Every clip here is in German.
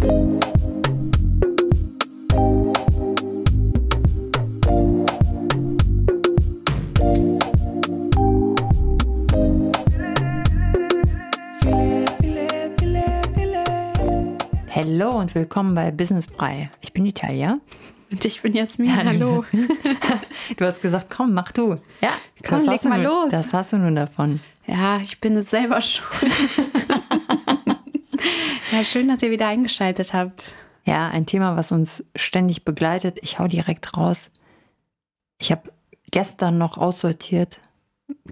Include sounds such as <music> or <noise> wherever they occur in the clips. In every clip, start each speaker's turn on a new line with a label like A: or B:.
A: Hallo und willkommen bei Business Brei. Ich bin Italia.
B: Und ich bin Jasmin. Hallo. <laughs>
A: du hast gesagt, komm, mach du.
B: Ja, komm, leg mal
A: nun,
B: los.
A: Das hast du nun davon.
B: Ja, ich bin es selber <laughs> schuld. Ja, schön, dass ihr wieder eingeschaltet habt.
A: Ja, ein Thema, was uns ständig begleitet. Ich hau direkt raus. Ich habe gestern noch aussortiert.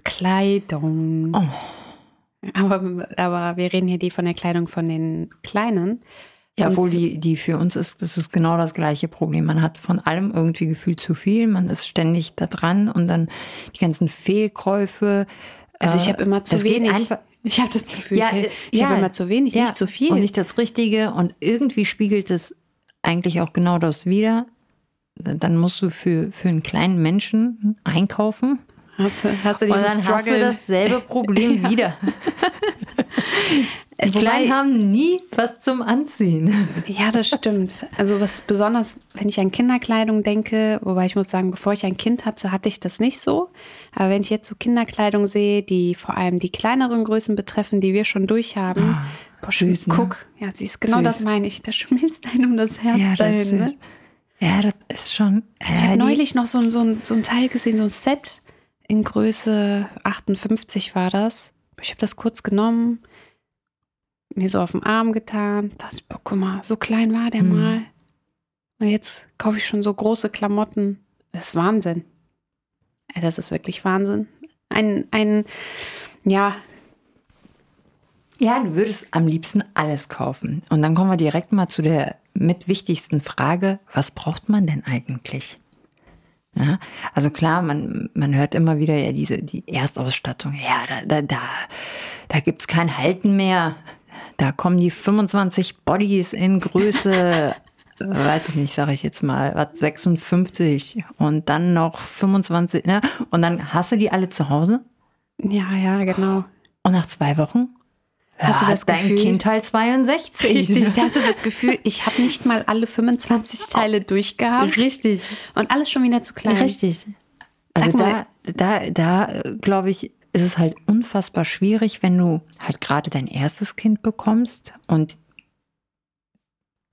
B: Kleidung. Oh. Aber, aber wir reden hier die von der Kleidung von den Kleinen.
A: Ja, obwohl die, die für uns ist, das ist genau das gleiche Problem. Man hat von allem irgendwie gefühlt zu viel, man ist ständig da dran und dann die ganzen Fehlkäufe.
B: Also ich habe immer zu wenig. Ich habe das Gefühl, ja, ich, ich ja, habe immer zu wenig, ja, nicht zu viel.
A: Und nicht das Richtige. Und irgendwie spiegelt es eigentlich auch genau das wieder. Dann musst du für, für einen kleinen Menschen einkaufen.
B: Hast du, hast du und
A: dann
B: Struggle?
A: hast du dasselbe Problem <laughs> wieder. Die <laughs> Wobei, Kleinen haben nie was zum Anziehen.
B: Ja, das stimmt. Also was besonders, wenn ich an Kinderkleidung denke, wobei ich muss sagen, bevor ich ein Kind hatte, hatte ich das nicht so. Aber wenn ich jetzt so Kinderkleidung sehe, die vor allem die kleineren Größen betreffen, die wir schon durchhaben, ah, boah, süß, ne? guck, ja, sie ist genau süß. das meine ich. Da schmilzt einem um das Herz
A: ja,
B: dahin.
A: Das
B: ne?
A: Ja, das ist schon.
B: Ich habe neulich noch so, so, so ein Teil gesehen, so ein Set in Größe 58 war das. Ich habe das kurz genommen mir so auf den Arm getan. Ich, boah, guck mal, so klein war der mhm. mal. Und jetzt kaufe ich schon so große Klamotten. Das ist Wahnsinn. Das ist wirklich Wahnsinn. Ein, ein, ja.
A: Ja, du würdest am liebsten alles kaufen. Und dann kommen wir direkt mal zu der mit wichtigsten Frage, was braucht man denn eigentlich? Ja, also klar, man, man hört immer wieder ja diese, die Erstausstattung. Ja, da, da, da, da gibt's kein Halten mehr. Da kommen die 25 Bodies in Größe, <laughs> weiß ich nicht, sage ich jetzt mal, was 56 und dann noch 25, ne? Und dann hast du die alle zu Hause?
B: Ja, ja, genau.
A: Und nach zwei Wochen
B: Hast ja, du das
A: dein
B: Gefühl,
A: Kind halt 62.
B: Richtig, da <laughs> hast du das Gefühl, ich habe nicht mal alle 25 Teile durchgehabt.
A: Richtig.
B: Und alles schon wieder zu klein.
A: Richtig. Also da, da, da, glaube ich, ist es halt unfassbar schwierig, wenn du halt gerade dein erstes Kind bekommst und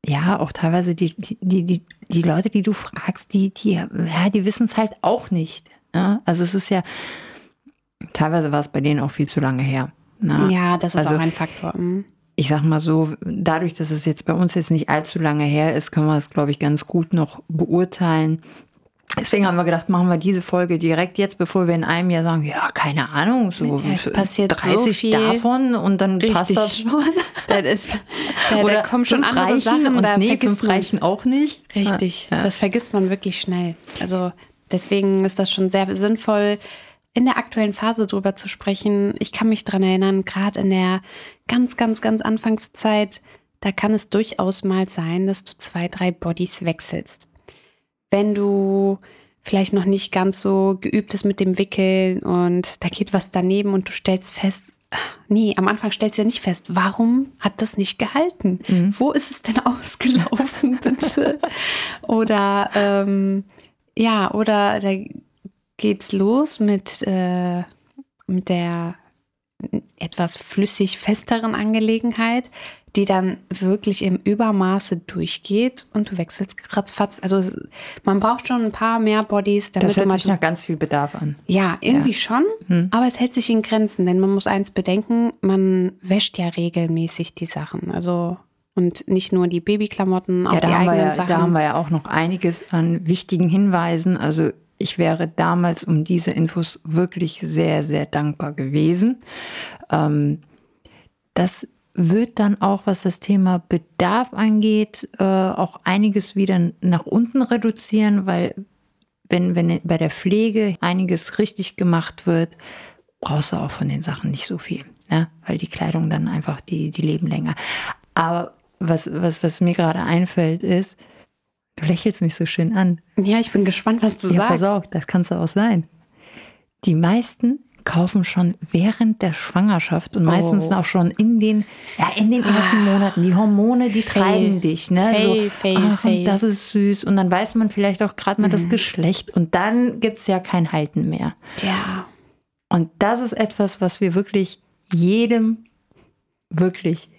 A: ja, auch teilweise die, die, die, die Leute, die du fragst, die, die, ja, die wissen es halt auch nicht. Ne? Also es ist ja, teilweise war es bei denen auch viel zu lange her.
B: Ne? Ja, das ist also, auch ein Faktor. Mhm.
A: Ich sag mal so, dadurch, dass es jetzt bei uns jetzt nicht allzu lange her ist, können wir es, glaube ich, ganz gut noch beurteilen. Deswegen haben wir gedacht, machen wir diese Folge direkt jetzt, bevor wir in einem Jahr sagen, ja, keine Ahnung, so
B: ja, passiert
A: 30
B: so
A: davon und dann
B: Richtig.
A: passt das schon. <laughs>
B: Das ist, da,
A: Oder
B: da kommen schon andere
A: reichen
B: Sachen.
A: Und
B: da
A: nee, fünf reichen auch nicht.
B: Richtig, ja. das vergisst man wirklich schnell. Also deswegen ist das schon sehr sinnvoll, in der aktuellen Phase drüber zu sprechen. Ich kann mich dran erinnern, gerade in der ganz, ganz, ganz Anfangszeit, da kann es durchaus mal sein, dass du zwei, drei Bodies wechselst wenn du vielleicht noch nicht ganz so geübt bist mit dem Wickeln und da geht was daneben und du stellst fest, nee, am Anfang stellst du ja nicht fest, warum hat das nicht gehalten? Mhm. Wo ist es denn <laughs> ausgelaufen, bitte? oder ähm, ja, oder da geht's los mit, äh, mit der etwas flüssig festeren Angelegenheit die dann wirklich im Übermaße durchgeht und du wechselst ratzfatz. Also man braucht schon ein paar mehr Bodies,
A: damit das hört sich nach ganz viel Bedarf an.
B: Ja, irgendwie ja. schon, hm. aber es hält sich in Grenzen, denn man muss eins bedenken, man wäscht ja regelmäßig die Sachen. Also und nicht nur die Babyklamotten, auch
A: ja,
B: die eigenen
A: ja,
B: Sachen.
A: Da haben wir ja auch noch einiges an wichtigen Hinweisen. Also ich wäre damals um diese Infos wirklich sehr, sehr dankbar gewesen. Ähm, das wird dann auch, was das Thema Bedarf angeht, äh, auch einiges wieder nach unten reduzieren, weil wenn, wenn bei der Pflege einiges richtig gemacht wird, brauchst du auch von den Sachen nicht so viel, ne? weil die Kleidung dann einfach, die, die leben länger. Aber was, was, was mir gerade einfällt ist, du lächelst mich so schön an.
B: Ja, ich bin gespannt, was du
A: ja,
B: sagst.
A: Auf, das kannst du auch sein. Die meisten kaufen schon während der Schwangerschaft und meistens oh. auch schon in den, ja, in den ersten ah. Monaten. Die Hormone, die fail. treiben dich. Ne?
B: Fail, so, fail, ach, fail.
A: das ist süß. Und dann weiß man vielleicht auch gerade mal mhm. das Geschlecht. Und dann gibt es ja kein Halten mehr.
B: Ja.
A: Und das ist etwas, was wir wirklich jedem wirklich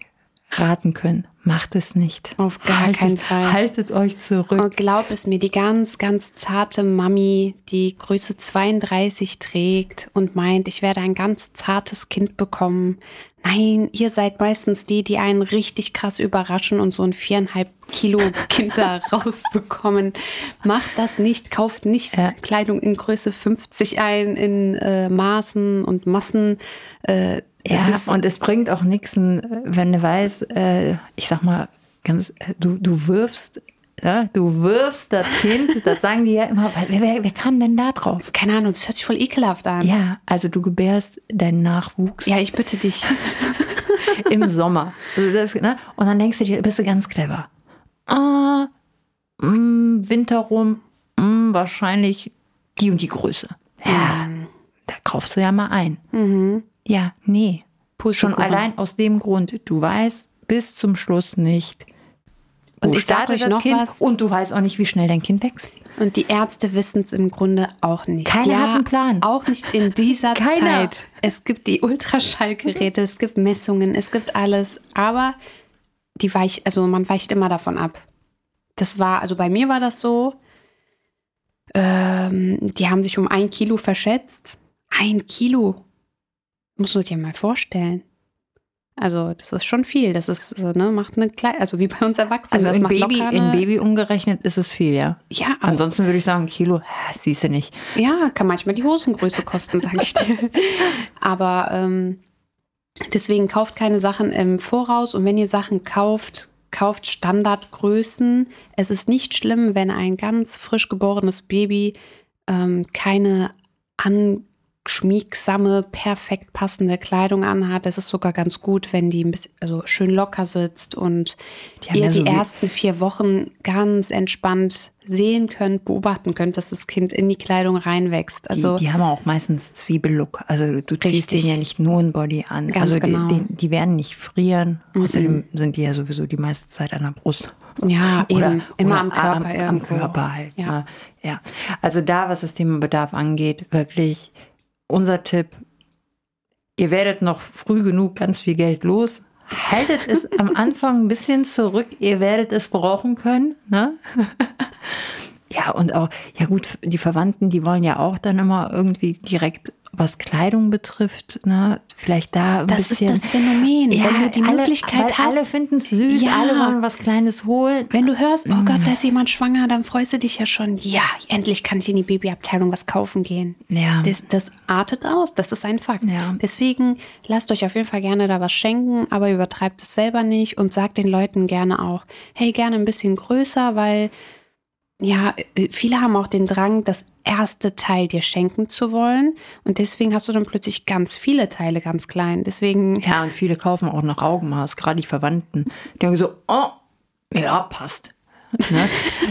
A: raten können. Macht es nicht.
B: Auf gar haltet, keinen Fall.
A: Haltet euch zurück.
B: Und glaub es mir, die ganz, ganz zarte Mami, die Größe 32 trägt und meint, ich werde ein ganz zartes Kind bekommen. Nein, ihr seid meistens die, die einen richtig krass überraschen und so ein viereinhalb Kilo <laughs> Kind da rausbekommen. Macht das nicht, kauft nicht ja. Kleidung in Größe 50 ein, in äh, Maßen und Massen. Äh,
A: ja, und es bringt auch nichts, wenn du weißt, äh, ich sag mal, ganz, du, du wirfst ja, du wirfst das Kind, <laughs> das sagen die ja immer, wer, wer, wer kam denn da drauf?
B: Keine Ahnung, das hört sich voll ekelhaft an.
A: Ja, also du gebärst deinen Nachwuchs.
B: Ja, ich bitte dich. <laughs>
A: Im Sommer. Also ne? Und dann denkst du dir, bist du ganz clever. Ah, mh, mm, Winter rum, mh, mm, wahrscheinlich die und die Größe. Ja, mhm. da kaufst du ja mal ein. Mhm. Ja, nee. Schon allein aus dem Grund, du weißt bis zum Schluss nicht,
B: und ich sage euch noch
A: kind,
B: was.
A: Und du weißt auch nicht, wie schnell dein Kind wächst.
B: Und die Ärzte wissen es im Grunde auch nicht.
A: Keiner ja, hat einen Plan.
B: Auch nicht in dieser <laughs> Zeit. Es gibt die Ultraschallgeräte, es gibt Messungen, es gibt alles. Aber die weich, also man weicht immer davon ab. Das war, also bei mir war das so. Ähm, die haben sich um ein Kilo verschätzt. Ein Kilo. Muss man sich ja mal vorstellen. Also das ist schon viel. Das ist, ne, macht eine kleine, also wie bei uns Erwachsenen.
A: Also in Baby, in Baby umgerechnet ist es viel, ja.
B: Ja.
A: Ansonsten würde ich sagen, Kilo, siehst du nicht.
B: Ja, kann manchmal die Hosengröße kosten, sage ich dir. <laughs> Aber ähm, deswegen kauft keine Sachen im Voraus und wenn ihr Sachen kauft, kauft Standardgrößen. Es ist nicht schlimm, wenn ein ganz frisch geborenes Baby ähm, keine an schmiegsame, perfekt passende Kleidung anhat. Es ist sogar ganz gut, wenn die ein bisschen, also schön locker sitzt und die ihr ja so die ersten vier Wochen ganz entspannt sehen könnt, beobachten könnt, dass das Kind in die Kleidung reinwächst.
A: Also die, die haben auch meistens Zwiebellook. Also du ziehst den ja nicht nur ein Body an.
B: Ganz
A: also
B: genau.
A: die, die, die, werden nicht frieren. Mhm. Außerdem sind die ja sowieso die meiste Zeit an der Brust.
B: Ja,
A: oder,
B: eben. immer
A: oder
B: am Körper
A: am. Am Körper halt. Ja. ja. ja. Also da, was das Thema Bedarf angeht, wirklich unser Tipp, ihr werdet noch früh genug ganz viel Geld los. Haltet es <laughs> am Anfang ein bisschen zurück, ihr werdet es brauchen können. Ne? <laughs> Ja, und auch, ja gut, die Verwandten, die wollen ja auch dann immer irgendwie direkt was Kleidung betrifft, ne, vielleicht da ein
B: das
A: bisschen.
B: Das ist das Phänomen.
A: Ja, wenn du die alle, Möglichkeit hast. Alle finden es süß, ja. alle wollen was Kleines holen.
B: Wenn du hörst, oh Gott, da ist jemand schwanger, dann freust du dich ja schon. Ja, endlich kann ich in die Babyabteilung was kaufen gehen.
A: Ja.
B: Das, das artet aus, das ist ein Fakt.
A: Ja.
B: Deswegen lasst euch auf jeden Fall gerne da was schenken, aber übertreibt es selber nicht und sagt den Leuten gerne auch, hey, gerne ein bisschen größer, weil ja, äh, viele haben auch den Drang, das erste Teil dir schenken zu wollen. Und deswegen hast du dann plötzlich ganz viele Teile ganz klein. Deswegen.
A: Ja, und viele kaufen auch noch Augenmaß, gerade die Verwandten. Die denken so, oh, ja, passt. Ne?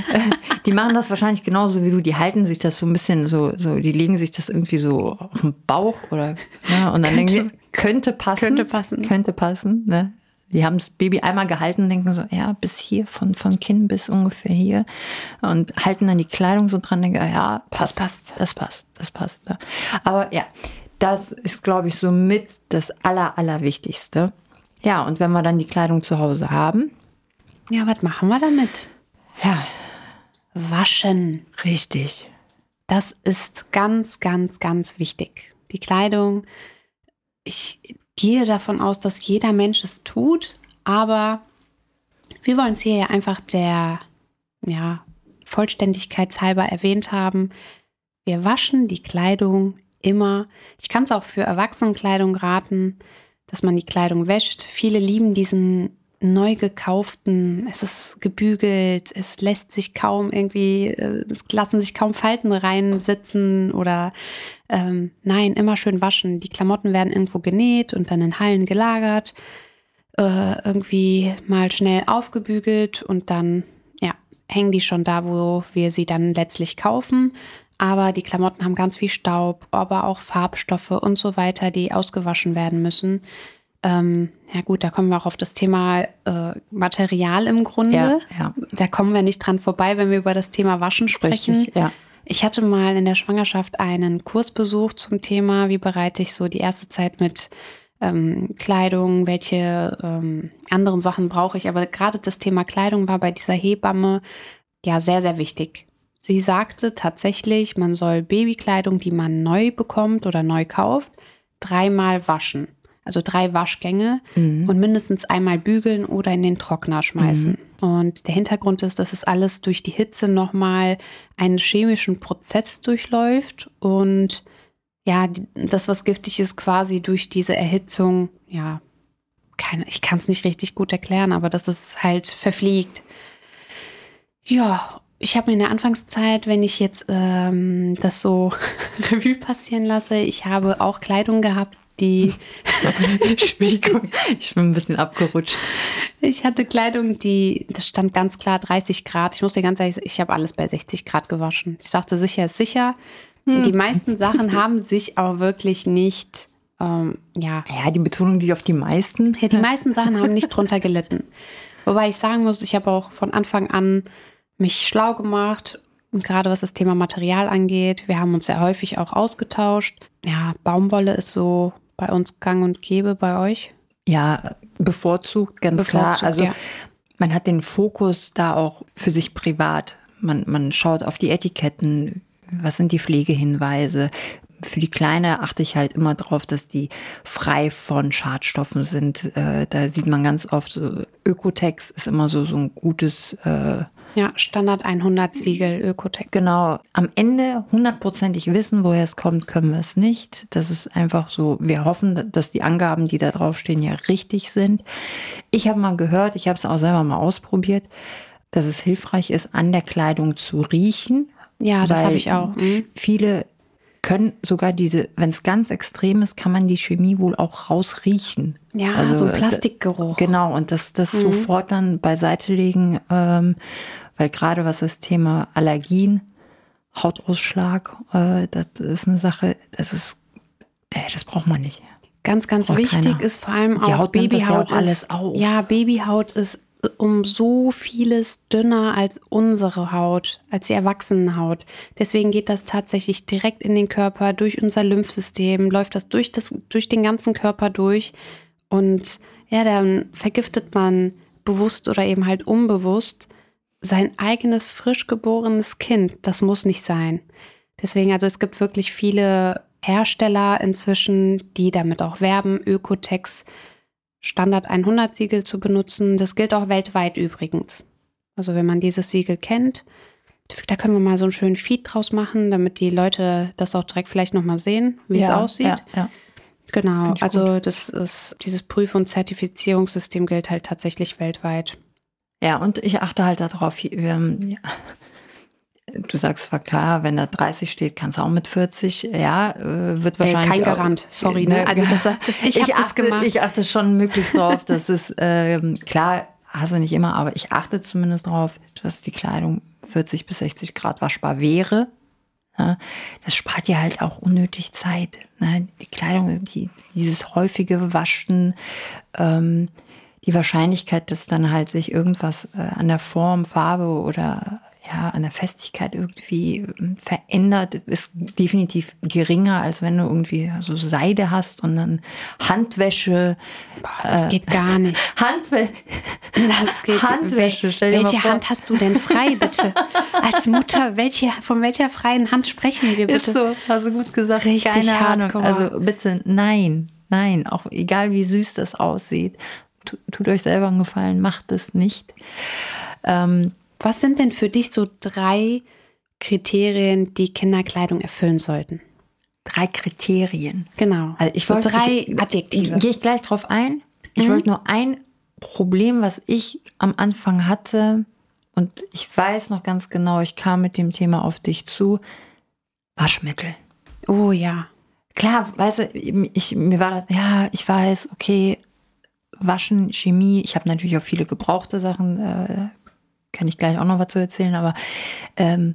A: <laughs> die machen das wahrscheinlich genauso wie du. Die halten sich das so ein bisschen so, so die legen sich das irgendwie so auf den Bauch oder ne? und dann könnte, denken die, könnte passen.
B: Könnte passen.
A: Könnte passen. Ne? Die haben das Baby einmal gehalten und denken so, ja, bis hier, von, von Kinn bis ungefähr hier. Und halten dann die Kleidung so dran, denken, ja, passt, passt, das passt, das passt. Ja. Aber ja, das ist, glaube ich, so mit das Aller, Allerwichtigste. Ja, und wenn wir dann die Kleidung zu Hause haben.
B: Ja, was machen wir damit?
A: Ja.
B: Waschen.
A: Richtig.
B: Das ist ganz, ganz, ganz wichtig. Die Kleidung. Ich gehe davon aus, dass jeder Mensch es tut, aber wir wollen es hier ja einfach der ja, Vollständigkeitshalber erwähnt haben. Wir waschen die Kleidung immer. Ich kann es auch für Erwachsenenkleidung raten, dass man die Kleidung wäscht. Viele lieben diesen neu gekauften, es ist gebügelt, es lässt sich kaum irgendwie, äh, es lassen sich kaum Falten reinsitzen oder ähm, nein, immer schön waschen. Die Klamotten werden irgendwo genäht und dann in Hallen gelagert, äh, irgendwie mal schnell aufgebügelt und dann ja, hängen die schon da, wo wir sie dann letztlich kaufen. aber die Klamotten haben ganz viel Staub, aber auch Farbstoffe und so weiter, die ausgewaschen werden müssen. Ähm, ja gut, da kommen wir auch auf das Thema äh, Material im Grunde.
A: Ja, ja.
B: Da kommen wir nicht dran vorbei, wenn wir über das Thema Waschen sprechen.
A: Richtig, ja.
B: Ich hatte mal in der Schwangerschaft einen Kurs besucht zum Thema, wie bereite ich so die erste Zeit mit ähm, Kleidung, welche ähm, anderen Sachen brauche ich. Aber gerade das Thema Kleidung war bei dieser Hebamme ja sehr, sehr wichtig. Sie sagte tatsächlich, man soll Babykleidung, die man neu bekommt oder neu kauft, dreimal waschen. Also drei Waschgänge
A: Mhm.
B: und mindestens einmal bügeln oder in den Trockner schmeißen. Und der Hintergrund ist, dass es alles durch die Hitze nochmal einen chemischen Prozess durchläuft und ja, das, was giftig ist, quasi durch diese Erhitzung, ja, keine, ich kann es nicht richtig gut erklären, aber dass es halt verfliegt. Ja, ich habe mir in der Anfangszeit, wenn ich jetzt ähm, das so <laughs> Revue passieren lasse, ich habe auch Kleidung gehabt, die <laughs>
A: Entschuldigung, ich bin ein bisschen abgerutscht.
B: Ich hatte Kleidung, die, das stand ganz klar 30 Grad. Ich muss dir ganz ehrlich sagen, ich habe alles bei 60 Grad gewaschen. Ich dachte, sicher ist sicher. Die meisten Sachen haben sich aber wirklich nicht, ähm, ja,
A: Ja, die Betonung liegt auf die meisten.
B: ja, die <laughs> meisten Sachen haben nicht drunter gelitten. Wobei ich sagen muss, ich habe auch von Anfang an mich schlau gemacht. Und gerade was das Thema Material angeht, wir haben uns sehr häufig auch ausgetauscht. Ja, Baumwolle ist so bei uns gang und gäbe bei euch.
A: Ja, bevorzugt, ganz
B: Bevorzugt,
A: klar. Also
B: ja.
A: man hat den Fokus da auch für sich privat. Man, man schaut auf die Etiketten, was sind die Pflegehinweise. Für die Kleine achte ich halt immer drauf, dass die frei von Schadstoffen sind. Äh, da sieht man ganz oft, so, Ökotex ist immer so, so ein gutes äh,
B: Ja, Standard 100 Siegel, Ökotech.
A: Genau. Am Ende hundertprozentig wissen, woher es kommt, können wir es nicht. Das ist einfach so. Wir hoffen, dass die Angaben, die da draufstehen, ja richtig sind. Ich habe mal gehört, ich habe es auch selber mal ausprobiert, dass es hilfreich ist, an der Kleidung zu riechen.
B: Ja, das habe ich auch. Mhm.
A: Viele können sogar diese, wenn es ganz extrem ist, kann man die Chemie wohl auch rausriechen.
B: Ja, so ein Plastikgeruch.
A: Genau, und das, das
B: Mhm.
A: sofort dann beiseite legen, ähm, weil gerade was das Thema Allergien, Hautausschlag, äh, das ist eine Sache, das ist, äh, das braucht man nicht.
B: Ganz, ganz
A: Braucht
B: wichtig
A: keiner.
B: ist vor allem
A: Die
B: auch
A: Haut das ja
B: Babyhaut
A: auch alles
B: ist. Ja, Babyhaut ist um so vieles dünner als unsere Haut, als die Erwachsenenhaut. Deswegen geht das tatsächlich direkt in den Körper, durch unser Lymphsystem, läuft das durch, das durch den ganzen Körper durch. Und ja, dann vergiftet man bewusst oder eben halt unbewusst sein eigenes frisch geborenes Kind. Das muss nicht sein. Deswegen, also es gibt wirklich viele Hersteller inzwischen, die damit auch werben, Ökotex Standard 100 Siegel zu benutzen. Das gilt auch weltweit übrigens. Also wenn man dieses Siegel kennt, da können wir mal so einen schönen Feed draus machen, damit die Leute das auch direkt vielleicht nochmal sehen, wie es
A: Ja,
B: aussieht.
A: Ja, ja.
B: Genau, also das ist, dieses Prüf- und Zertifizierungssystem gilt halt tatsächlich weltweit.
A: Ja, und ich achte halt darauf, ähm, ja. Du sagst zwar klar, wenn da 30 steht, kannst du auch mit 40. Ja, äh, wird
B: Äh,
A: wahrscheinlich.
B: kein
A: auch-
B: Garant, sorry. Ne? Also das, das, <laughs> ich das
A: achte,
B: gemacht.
A: Ich achte schon möglichst drauf, dass es, ähm, klar, hast du nicht immer, aber ich achte zumindest drauf, dass die Kleidung 40 bis 60 Grad waschbar wäre. Ja, das spart dir halt auch unnötig Zeit. Ne? Die Kleidung, die, dieses häufige Waschen, ähm, die Wahrscheinlichkeit, dass dann halt sich irgendwas äh, an der Form, Farbe oder ja, an der Festigkeit irgendwie ähm, verändert, ist definitiv geringer, als wenn du irgendwie so Seide hast und dann Handwäsche. <laughs>
B: das geht gar nicht.
A: Handwäsche.
B: Das geht.
A: Handwäsche, stell dir mal
B: welche. Hand hast du denn frei, bitte? Als Mutter, welche, von welcher freien Hand sprechen wir bitte?
A: Ist so, hast du gut gesagt.
B: Richtig
A: Keine Ahnung. Also bitte, nein, nein, auch egal wie süß das aussieht, tut euch selber einen Gefallen, macht es nicht. Ähm,
B: Was sind denn für dich so drei Kriterien, die Kinderkleidung erfüllen sollten?
A: drei Kriterien.
B: Genau.
A: Also ich
B: so
A: wollte,
B: drei
A: ich,
B: Adjektive.
A: Gehe ich gleich drauf ein. Ich
B: Mhm.
A: wollte nur ein Problem, was ich am Anfang hatte, und ich weiß noch ganz genau, ich kam mit dem Thema auf dich zu. Waschmittel.
B: Oh ja.
A: Klar, weißt du, ich, mir war das, ja, ich weiß, okay, Waschen, Chemie, ich habe natürlich auch viele gebrauchte Sachen, äh, kann ich gleich auch noch was zu erzählen, aber ähm,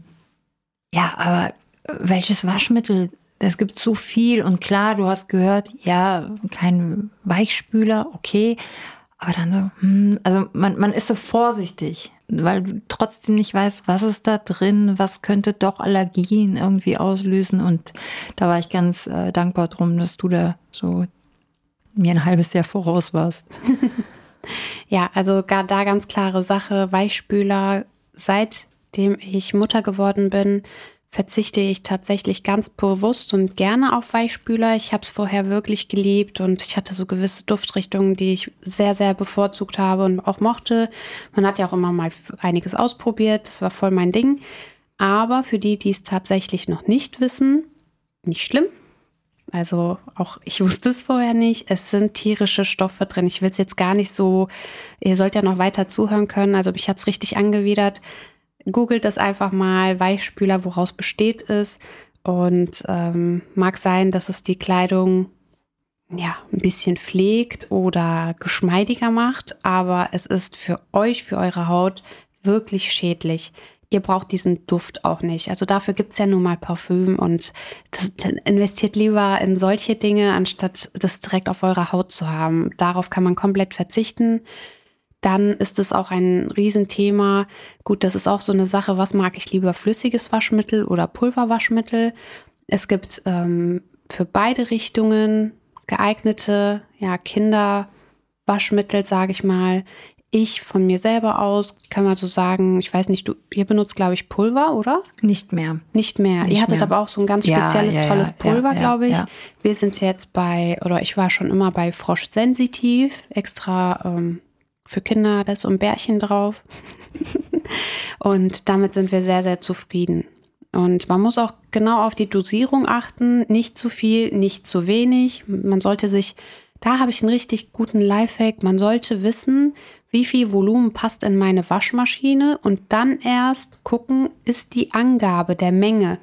A: ja, aber welches Waschmittel es gibt so viel und klar, du hast gehört, ja, kein Weichspüler, okay. Aber dann so, hm, also man, man ist so vorsichtig, weil du trotzdem nicht weißt, was ist da drin, was könnte doch Allergien irgendwie auslösen. Und da war ich ganz äh, dankbar drum, dass du da so mir ein halbes Jahr voraus warst. <laughs>
B: ja, also da ganz klare Sache, Weichspüler, seitdem ich Mutter geworden bin, verzichte ich tatsächlich ganz bewusst und gerne auf Weichspüler. Ich habe es vorher wirklich geliebt und ich hatte so gewisse Duftrichtungen, die ich sehr, sehr bevorzugt habe und auch mochte. Man hat ja auch immer mal einiges ausprobiert, das war voll mein Ding. Aber für die, die es tatsächlich noch nicht wissen, nicht schlimm. Also auch ich wusste es vorher nicht. Es sind tierische Stoffe drin. Ich will es jetzt gar nicht so, ihr sollt ja noch weiter zuhören können. Also mich hat es richtig angewidert. Googelt das einfach mal, Weichspüler, woraus besteht es. Und ähm, mag sein, dass es die Kleidung ja ein bisschen pflegt oder geschmeidiger macht, aber es ist für euch, für eure Haut wirklich schädlich. Ihr braucht diesen Duft auch nicht. Also dafür gibt es ja nun mal Parfüm und das, investiert lieber in solche Dinge, anstatt das direkt auf eurer Haut zu haben. Darauf kann man komplett verzichten dann ist es auch ein Riesenthema. Gut, das ist auch so eine Sache, was mag ich lieber, flüssiges Waschmittel oder Pulverwaschmittel. Es gibt ähm, für beide Richtungen geeignete ja, Kinderwaschmittel, sage ich mal. Ich von mir selber aus kann man so sagen, ich weiß nicht, du, ihr benutzt, glaube ich, Pulver, oder?
A: Nicht mehr.
B: Nicht mehr.
A: Nicht
B: ihr hattet
A: mehr.
B: aber auch so ein ganz spezielles,
A: Ja, ja,
B: tolles Pulver,
A: ja,
B: glaube ich. Wir sind jetzt bei, oder ich war schon immer bei Frosch Sensitiv, extra ähm, für Kinder, da ist so ein Bärchen drauf. <laughs> und damit sind wir sehr, sehr zufrieden. Und man muss auch genau auf die Dosierung achten. Nicht zu viel, nicht zu wenig. Man sollte sich, da habe ich einen richtig guten Lifehack. Man sollte wissen, wie viel Volumen passt in meine Waschmaschine und dann erst gucken, ist die Angabe der Menge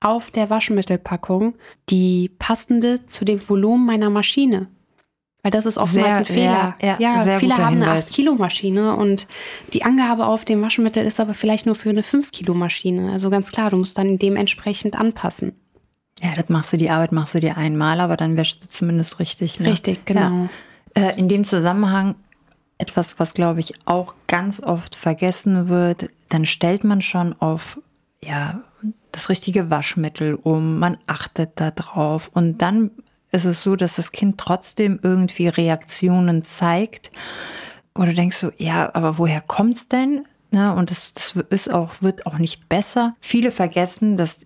B: auf der Waschmittelpackung die passende zu dem Volumen meiner Maschine. Weil das ist oftmals
A: Sehr-
B: ein Fehler.
A: ja, ja, sehr
B: viele haben eine
A: Hinweis.
B: 8-Kilo-Maschine und die Angabe auf dem Waschmittel ist aber vielleicht nur für eine 5-Kilo-Maschine. Also ganz klar, du musst dann dementsprechend anpassen.
A: Ja, das machst du, die Arbeit machst du dir einmal, aber dann wäschst du zumindest richtig. Ne?
B: Richtig, genau.
A: Ja. Äh, in dem Zusammenhang etwas, was glaube ich auch ganz oft vergessen wird, dann stellt man schon auf ja das richtige Waschmittel um, man achtet da drauf und dann ist es so, dass das Kind trotzdem irgendwie Reaktionen zeigt, wo du denkst so, ja, aber woher kommt's denn? Ne? Und das, das ist auch, wird auch nicht besser. Viele vergessen, dass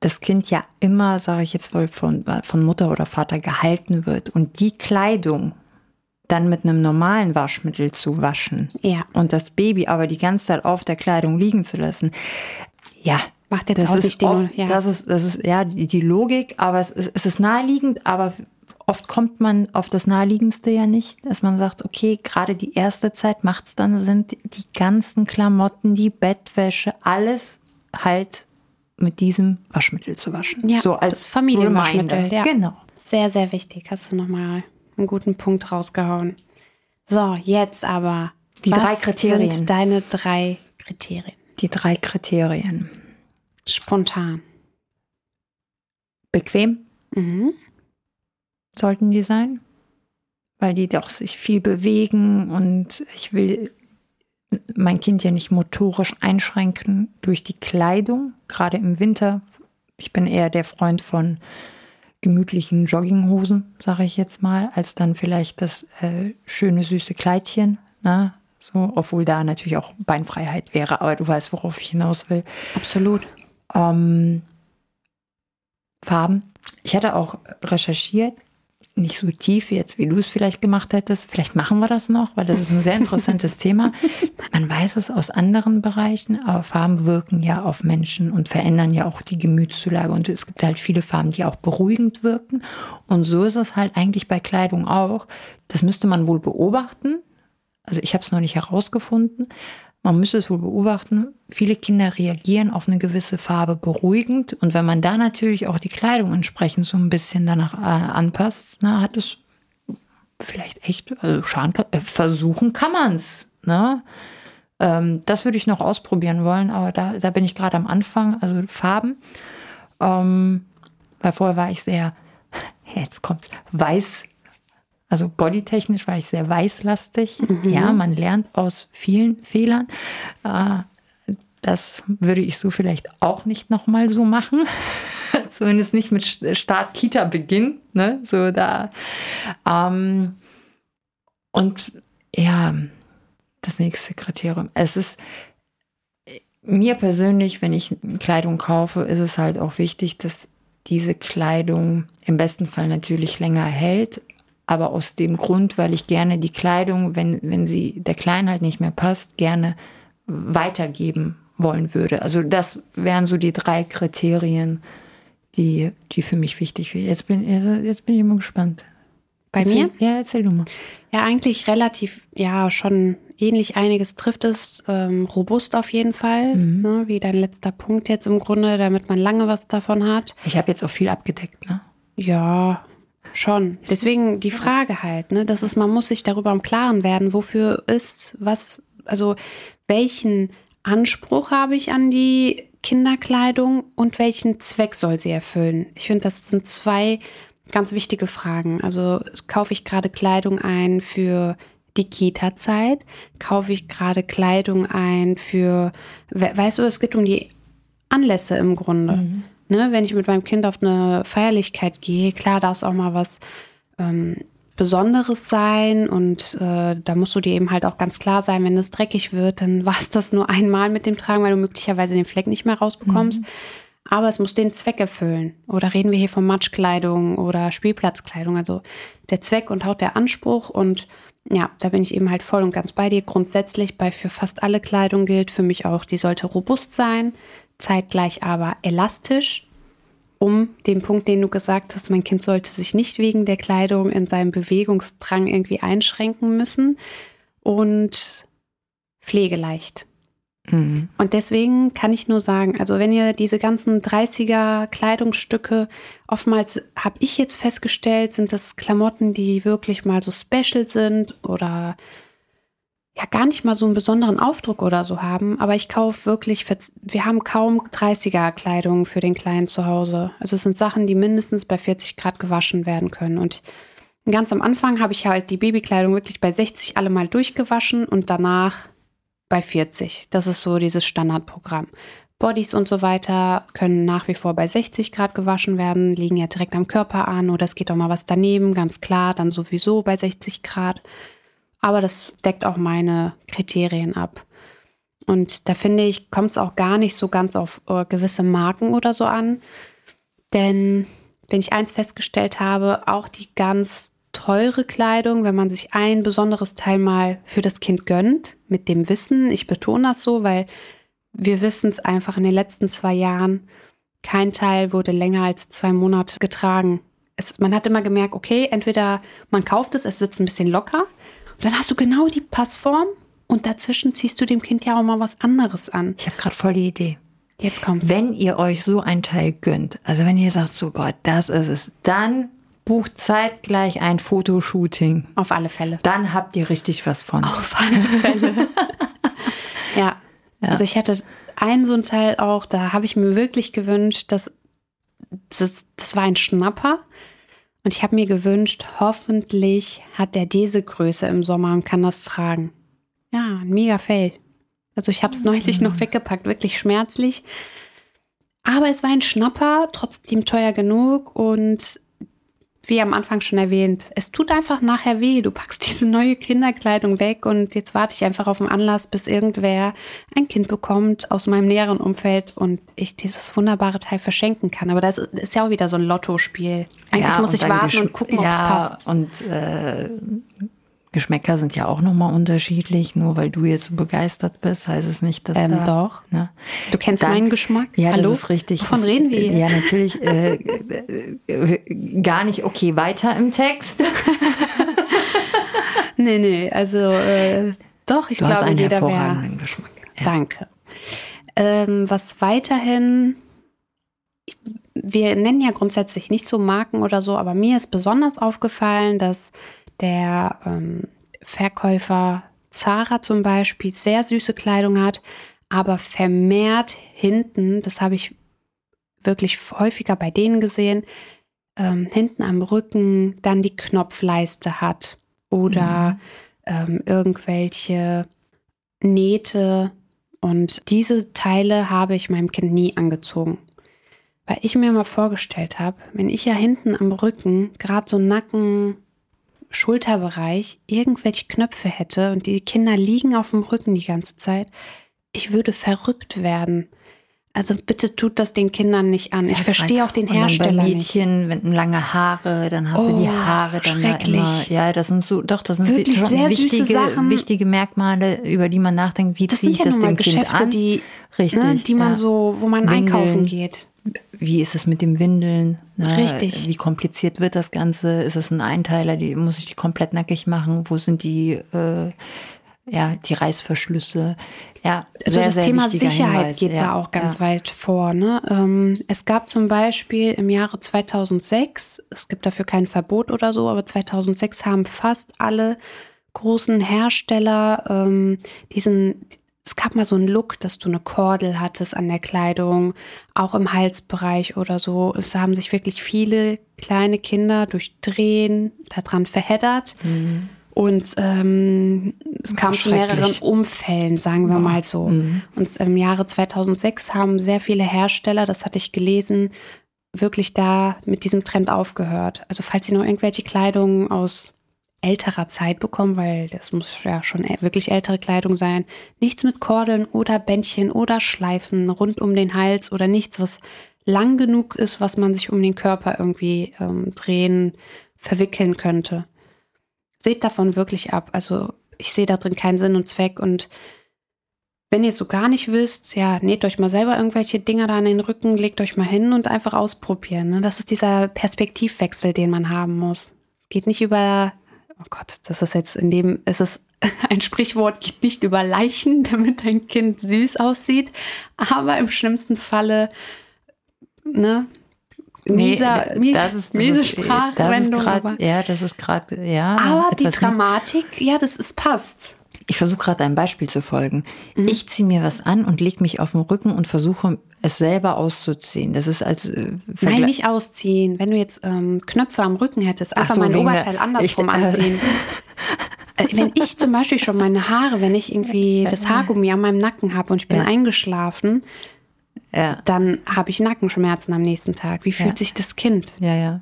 A: das Kind ja immer, sage ich jetzt wohl, von, von Mutter oder Vater gehalten wird. Und die Kleidung dann mit einem normalen Waschmittel zu waschen
B: Ja.
A: und das Baby aber die ganze Zeit auf der Kleidung liegen zu lassen, ja.
B: Macht jetzt
A: das
B: auch
A: ist
B: nicht
A: oft,
B: ja.
A: Das ist, das ist ja die, die Logik, aber es ist, es ist naheliegend, aber oft kommt man auf das Naheliegendste ja nicht, dass man sagt, okay, gerade die erste Zeit macht es dann Sinn, die ganzen Klamotten, die Bettwäsche, alles halt mit diesem Waschmittel zu waschen.
B: Ja,
A: so als
B: Familienwaschmittel, ja.
A: Genau.
B: Sehr, sehr wichtig. Hast du nochmal einen guten Punkt rausgehauen. So, jetzt aber.
A: Die
B: was
A: drei Kriterien.
B: sind deine drei Kriterien?
A: Die drei Kriterien.
B: Spontan.
A: Bequem
B: Mhm.
A: sollten die sein, weil die doch sich viel bewegen und ich will mein Kind ja nicht motorisch einschränken durch die Kleidung, gerade im Winter. Ich bin eher der Freund von gemütlichen Jogginghosen, sage ich jetzt mal, als dann vielleicht das äh, schöne süße Kleidchen. Na? So, obwohl da natürlich auch Beinfreiheit wäre, aber du weißt, worauf ich hinaus will.
B: Absolut.
A: Ähm, Farben. Ich hatte auch recherchiert, nicht so tief jetzt, wie du es vielleicht gemacht hättest. Vielleicht machen wir das noch, weil das ist ein sehr interessantes <laughs> Thema. Man weiß es aus anderen Bereichen, aber Farben wirken ja auf Menschen und verändern ja auch die Gemütszulage. Und es gibt halt viele Farben, die auch beruhigend wirken. Und so ist es halt eigentlich bei Kleidung auch. Das müsste man wohl beobachten. Also ich habe es noch nicht herausgefunden. Man müsste es wohl beobachten. Viele Kinder reagieren auf eine gewisse Farbe beruhigend. Und wenn man da natürlich auch die Kleidung entsprechend so ein bisschen danach äh, anpasst, na, hat es vielleicht echt, also schaden äh, versuchen kann man es. Ne? Ähm, das würde ich noch ausprobieren wollen, aber da, da bin ich gerade am Anfang. Also Farben. Ähm, weil vorher war ich sehr, <laughs> jetzt kommt weiß, also bodytechnisch war ich sehr weißlastig. Mhm. Ja, man lernt aus vielen Fehlern. Äh, das würde ich so vielleicht auch nicht nochmal so machen. <laughs> Zumindest nicht mit Start Kita Beginn. Ne? So da. Ähm, und ja, das nächste Kriterium. Es ist mir persönlich, wenn ich Kleidung kaufe, ist es halt auch wichtig, dass diese Kleidung im besten Fall natürlich länger hält. Aber aus dem Grund, weil ich gerne die Kleidung, wenn, wenn sie der Klein halt nicht mehr passt, gerne weitergeben wollen würde. Also das wären so die drei Kriterien, die, die für mich wichtig wären. Jetzt bin, jetzt bin ich immer gespannt.
B: Bei
A: erzähl,
B: mir?
A: Ja, erzähl du mal.
B: Ja, eigentlich relativ, ja, schon ähnlich einiges trifft es. Ähm, robust auf jeden Fall, mhm. ne, wie dein letzter Punkt jetzt im Grunde, damit man lange was davon hat.
A: Ich habe jetzt auch viel abgedeckt, ne?
B: Ja, schon. Deswegen die Frage halt, ne, das ist, man muss sich darüber im Klaren werden, wofür ist was, also welchen Anspruch habe ich an die Kinderkleidung und welchen Zweck soll sie erfüllen? Ich finde, das sind zwei ganz wichtige Fragen. Also kaufe ich gerade Kleidung ein für die Kita-Zeit? Kaufe ich gerade Kleidung ein für, weißt du, es geht um die Anlässe im Grunde. Mhm. Ne, wenn ich mit meinem Kind auf eine Feierlichkeit gehe, klar, darf es auch mal was ähm, Besonderes sein und äh, da musst du dir eben halt auch ganz klar sein, wenn es dreckig wird, dann <laughs> war es das nur einmal mit dem Tragen, weil du möglicherweise den Fleck nicht mehr rausbekommst. Mhm. Aber es muss den Zweck erfüllen. Oder reden wir hier von Matschkleidung oder Spielplatzkleidung. Also der Zweck und auch der Anspruch und ja, da bin ich eben halt voll und ganz bei dir. Grundsätzlich bei für fast alle Kleidung gilt für mich auch, die sollte robust sein, zeitgleich aber elastisch, um den Punkt, den du gesagt hast, mein Kind sollte sich nicht wegen der Kleidung in seinem Bewegungsdrang irgendwie einschränken müssen und pflegeleicht. Mhm. Und deswegen kann ich nur sagen, also wenn ihr diese ganzen 30er Kleidungsstücke, oftmals habe ich jetzt festgestellt, sind das Klamotten, die wirklich mal so special sind oder ja gar nicht mal so einen besonderen Aufdruck oder so haben, aber ich kaufe wirklich, wir haben kaum 30er Kleidung für den Kleinen zu Hause. Also es sind Sachen, die mindestens bei 40 Grad gewaschen werden können und ganz am Anfang habe ich halt die Babykleidung wirklich bei 60 alle mal durchgewaschen und danach bei 40. Das ist so dieses Standardprogramm. Bodies und so weiter können nach wie vor bei 60 Grad gewaschen werden, liegen ja direkt am Körper an oder es geht auch mal was daneben, ganz klar, dann sowieso bei 60 Grad. Aber das deckt auch meine Kriterien ab. Und da finde ich, kommt es auch gar nicht so ganz auf äh, gewisse Marken oder so an. Denn wenn ich eins festgestellt habe, auch die ganz teure Kleidung, wenn man sich ein besonderes Teil mal für das Kind gönnt, mit dem Wissen, ich betone das so, weil wir wissen es einfach in den letzten zwei Jahren, kein Teil wurde länger als zwei Monate getragen. Es, man hat immer gemerkt, okay, entweder man kauft es, es sitzt ein bisschen locker, und dann hast du genau die Passform und dazwischen ziehst du dem Kind ja auch mal was anderes an.
A: Ich habe gerade voll die Idee.
B: Jetzt kommt's.
A: Wenn ihr euch so ein Teil gönnt, also wenn ihr sagt, so, boah, das ist es, dann bucht zeitgleich ein Fotoshooting.
B: Auf alle Fälle.
A: Dann habt ihr richtig was von.
B: Auf alle Fälle. <laughs> ja. ja. Also ich hatte einen so ein Teil auch, da habe ich mir wirklich gewünscht, dass das, das war ein Schnapper. Und ich habe mir gewünscht, hoffentlich hat er diese Größe im Sommer und kann das tragen. Ja, ein mega Fail. Also ich habe es neulich noch weggepackt, wirklich schmerzlich. Aber es war ein Schnapper, trotzdem teuer genug und wie am Anfang schon erwähnt, es tut einfach nachher weh. Du packst <laughs> diese neue Kinderkleidung weg und jetzt warte ich einfach auf den Anlass, bis irgendwer ein Kind bekommt aus meinem näheren Umfeld und ich dieses wunderbare Teil verschenken kann. Aber das ist ja auch wieder so ein Lottospiel. Eigentlich ja, muss ich warten und gucken, ob es ja, passt.
A: Und äh, Geschmäcker sind ja auch nochmal unterschiedlich. Nur weil du jetzt so begeistert bist, heißt es nicht, dass
B: ähm,
A: da,
B: Doch. Ne? Du kennst Dann, meinen Geschmack?
A: Ja, Hallo? das ist richtig.
B: Wovon das, reden wir?
A: Ja, natürlich. Äh, äh, gar nicht okay weiter im Text. <laughs>
B: nee, nee, also äh, doch, ich
A: du
B: glaube,
A: hast einen
B: jeder
A: hervorragenden Geschmack.
B: Ja. Danke. Ähm, was weiterhin wir nennen ja grundsätzlich nicht so Marken oder so, aber mir ist besonders aufgefallen, dass der ähm, Verkäufer Zara zum Beispiel sehr süße Kleidung hat, aber vermehrt hinten, das habe ich wirklich häufiger bei denen gesehen, ähm, hinten am Rücken dann die Knopfleiste hat oder mhm. ähm, irgendwelche Nähte. Und diese Teile habe ich meinem Kind nie angezogen. Weil ich mir mal vorgestellt habe, wenn ich ja hinten am Rücken, gerade so Nacken, Schulterbereich, irgendwelche Knöpfe hätte und die Kinder liegen auf dem Rücken die ganze Zeit, ich würde verrückt werden. Also bitte tut das den Kindern nicht an. Ich ja, verstehe auch den Hersteller
A: und dann bei Mädchen, nicht. wenn lange Haare, dann hast oh, du die oh, Haare dann schrecklich. immer. Ja, das sind so, doch, das sind
B: Wirklich sehr wichtige, Sachen.
A: wichtige Merkmale, über die man nachdenkt. Wie ziehe ich ja das dem Geschäfte, Kind an?
B: Die, Richtig, ne, die man so, wo man Windeln. einkaufen geht.
A: Wie ist es mit dem Windeln?
B: Ne? Richtig.
A: Wie kompliziert wird das Ganze? Ist es ein Einteiler? Die, muss ich die komplett nackig machen? Wo sind die, äh, ja, die Reißverschlüsse? Ja,
B: also sehr, das Thema Sicherheit Hinweis. geht ja, da auch ganz ja. weit vor. Ne? Ähm, es gab zum Beispiel im Jahre 2006, es gibt dafür kein Verbot oder so, aber 2006 haben fast alle großen Hersteller ähm, diesen es gab mal so einen Look, dass du eine Kordel hattest an der Kleidung, auch im Halsbereich oder so. Es haben sich wirklich viele kleine Kinder durch Drehen daran verheddert. Mhm. Und ähm, es kam zu mehreren Umfällen, sagen wir mal so. Mhm. Und im Jahre 2006 haben sehr viele Hersteller, das hatte ich gelesen, wirklich da mit diesem Trend aufgehört. Also falls ihr noch irgendwelche Kleidung aus älterer Zeit bekommen, weil das muss ja schon wirklich ältere Kleidung sein. Nichts mit Kordeln oder Bändchen oder Schleifen rund um den Hals oder nichts, was lang genug ist, was man sich um den Körper irgendwie ähm, drehen, verwickeln könnte. Seht davon wirklich ab. Also ich sehe da drin keinen Sinn und Zweck und wenn ihr es so gar nicht wisst, ja, näht euch mal selber irgendwelche Dinger da an den Rücken, legt euch mal hin und einfach ausprobieren. Ne? Das ist dieser Perspektivwechsel, den man haben muss. Geht nicht über oh Gott, das ist jetzt in dem, es ist <laughs> ein Sprichwort, geht nicht über Leichen, <laughs> damit dein Kind süß aussieht, aber im schlimmsten Falle, ne, mieser, nee, das ist, das miese Sprachwendung.
A: ja, das ist gerade, ja.
B: Aber die Dramatik, ja, das ist passt.
A: Ich versuche gerade ein Beispiel zu folgen. Mhm. Ich ziehe mir was an und lege mich auf den Rücken und versuche es selber auszuziehen. Das ist als äh,
B: Nein, nicht ausziehen. Wenn du jetzt ähm, Knöpfe am Rücken hättest, einfach so, mein Oberteil andersrum ich, <laughs> äh, anziehen. Wenn ich zum Beispiel schon meine Haare, wenn ich irgendwie das Haargummi an meinem Nacken habe und ich bin ja. eingeschlafen, ja. dann habe ich Nackenschmerzen am nächsten Tag. Wie fühlt ja. sich das Kind?
A: Ja, ja.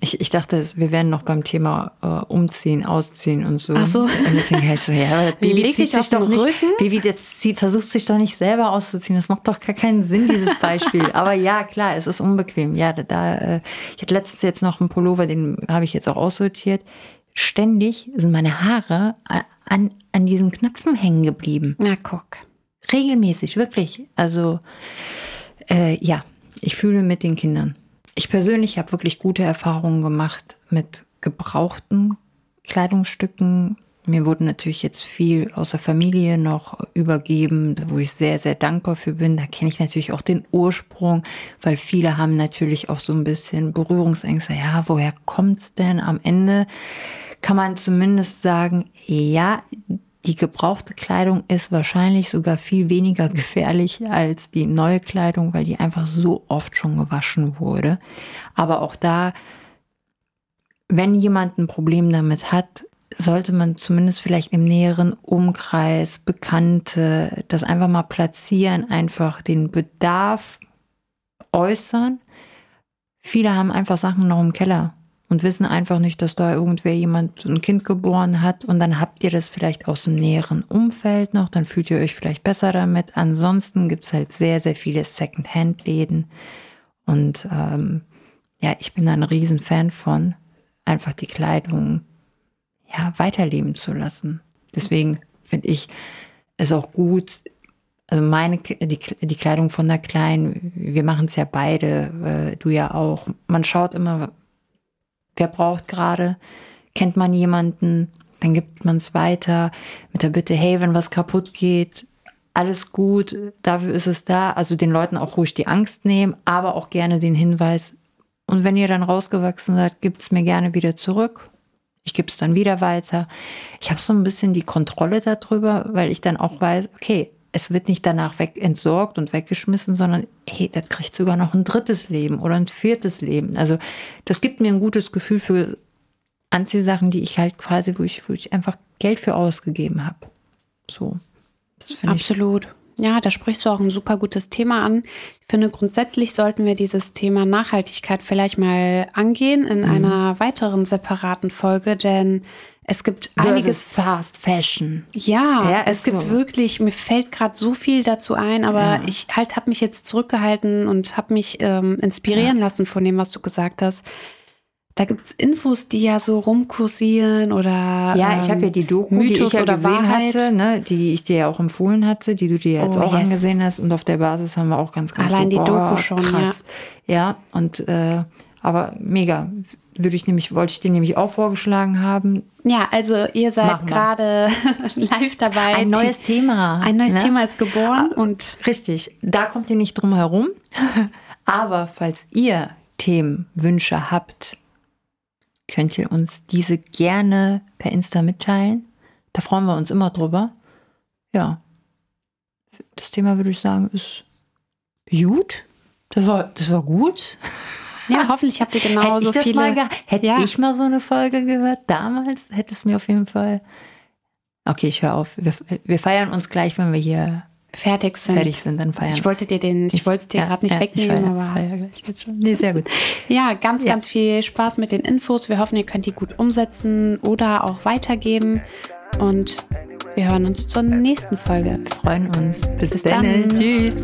A: Ich, ich dachte, wir wären noch beim Thema äh, Umziehen, Ausziehen und so.
B: Ach so. Und
A: deswegen heißt so, ja, <laughs> Baby Leg zieht sich doch nicht, Rücken? Baby jetzt zieht, versucht sich doch nicht selber auszuziehen. Das macht doch gar keinen Sinn, dieses <laughs> Beispiel. Aber ja, klar, es ist unbequem. Ja, da, äh, ich hatte letztens jetzt noch einen Pullover, den habe ich jetzt auch aussortiert. Ständig sind meine Haare an, an diesen Knöpfen hängen geblieben.
B: Na, guck.
A: Regelmäßig, wirklich. Also, äh, ja, ich fühle mit den Kindern. Ich persönlich habe wirklich gute Erfahrungen gemacht mit gebrauchten Kleidungsstücken. Mir wurde natürlich jetzt viel aus der Familie noch übergeben, wo ich sehr, sehr dankbar für bin. Da kenne ich natürlich auch den Ursprung, weil viele haben natürlich auch so ein bisschen Berührungsängste. Ja, woher kommt's denn? Am Ende kann man zumindest sagen, ja, die gebrauchte Kleidung ist wahrscheinlich sogar viel weniger <laughs> gefährlich als die neue Kleidung, weil die einfach so oft schon gewaschen wurde. Aber auch da, wenn jemand ein Problem damit hat, sollte man zumindest vielleicht im näheren Umkreis Bekannte das einfach mal platzieren, einfach den Bedarf äußern. Viele haben einfach Sachen noch im Keller und wissen einfach nicht, dass da irgendwer jemand ein Kind geboren hat und dann habt ihr das vielleicht aus dem näheren Umfeld noch, dann fühlt ihr euch vielleicht besser damit. Ansonsten gibt's halt sehr, sehr viele Second-Hand-Läden und ähm, ja, ich bin ein Riesenfan von, einfach die Kleidung ja, weiterleben zu lassen. Deswegen finde ich es auch gut, also meine, die, die Kleidung von der Kleinen, wir machen es ja beide, äh, du ja auch. Man schaut immer, wer braucht gerade, kennt man jemanden, dann gibt man es weiter mit der Bitte, hey, wenn was kaputt geht, alles gut, dafür ist es da. Also den Leuten auch ruhig die Angst nehmen, aber auch gerne den Hinweis. Und wenn ihr dann rausgewachsen seid, gibt es mir gerne wieder zurück. Ich gebe es dann wieder weiter. Ich habe so ein bisschen die Kontrolle darüber, weil ich dann auch weiß, okay, es wird nicht danach weg entsorgt und weggeschmissen, sondern hey, das kriegt sogar noch ein drittes Leben oder ein viertes Leben. Also das gibt mir ein gutes Gefühl für Anziehsachen, die ich halt quasi, wo ich, wo ich einfach Geld für ausgegeben habe. So.
B: Das finde ich. Absolut. Ja, da sprichst du auch ein super gutes Thema an. Ich finde, grundsätzlich sollten wir dieses Thema Nachhaltigkeit vielleicht mal angehen in mhm. einer weiteren separaten Folge, denn es gibt
A: Versus
B: einiges.
A: Fast Fashion.
B: Ja, ja es gibt so. wirklich, mir fällt gerade so viel dazu ein, aber ja. ich halt habe mich jetzt zurückgehalten und habe mich ähm, inspirieren ja. lassen von dem, was du gesagt hast. Da gibt es Infos, die ja so rumkursieren oder.
A: Ja, ich habe ja die Doku, Mythos die ich ja gesehen Wahrheit. hatte, ne, die ich dir ja auch empfohlen hatte, die du dir jetzt oh, auch yes. angesehen hast. Und auf der Basis haben wir auch ganz, ganz
B: Allein so, die Doku schon, krass.
A: Ja, ja und äh, aber mega. Würde ich nämlich, wollte ich dir nämlich auch vorgeschlagen haben.
B: Ja, also ihr seid gerade <laughs> live dabei.
A: Ein neues Thema.
B: Ein neues ne? Thema ist geboren ah, und.
A: Richtig. Da kommt ihr nicht drum herum. <laughs> aber falls ihr Themen, Wünsche habt, könnt ihr uns diese gerne per Insta mitteilen. Da freuen wir uns immer drüber. Ja. Das Thema würde ich sagen ist gut. Das war, das war gut. <laughs>
B: Ja, hoffentlich habt ihr <laughs> genauso
A: hätte
B: ich viele.
A: Hätte ja. ich mal so eine Folge gehört damals, hätte es mir auf jeden Fall. Okay, ich höre auf. Wir, wir feiern uns gleich, wenn wir hier
B: fertig sind.
A: Fertig sind, dann feiern.
B: Ich wollte dir den, ich, ich wollte es dir ja, gerade nicht ja, wegnehmen, aber. Feier
A: gleich schon. Nee, sehr gut.
B: ja, ganz, ganz viel Spaß mit den Infos. Wir hoffen, ihr könnt die gut umsetzen oder auch weitergeben. Und wir hören uns zur nächsten Folge.
A: Wir freuen uns. Bis, Bis dann. dann. Tschüss.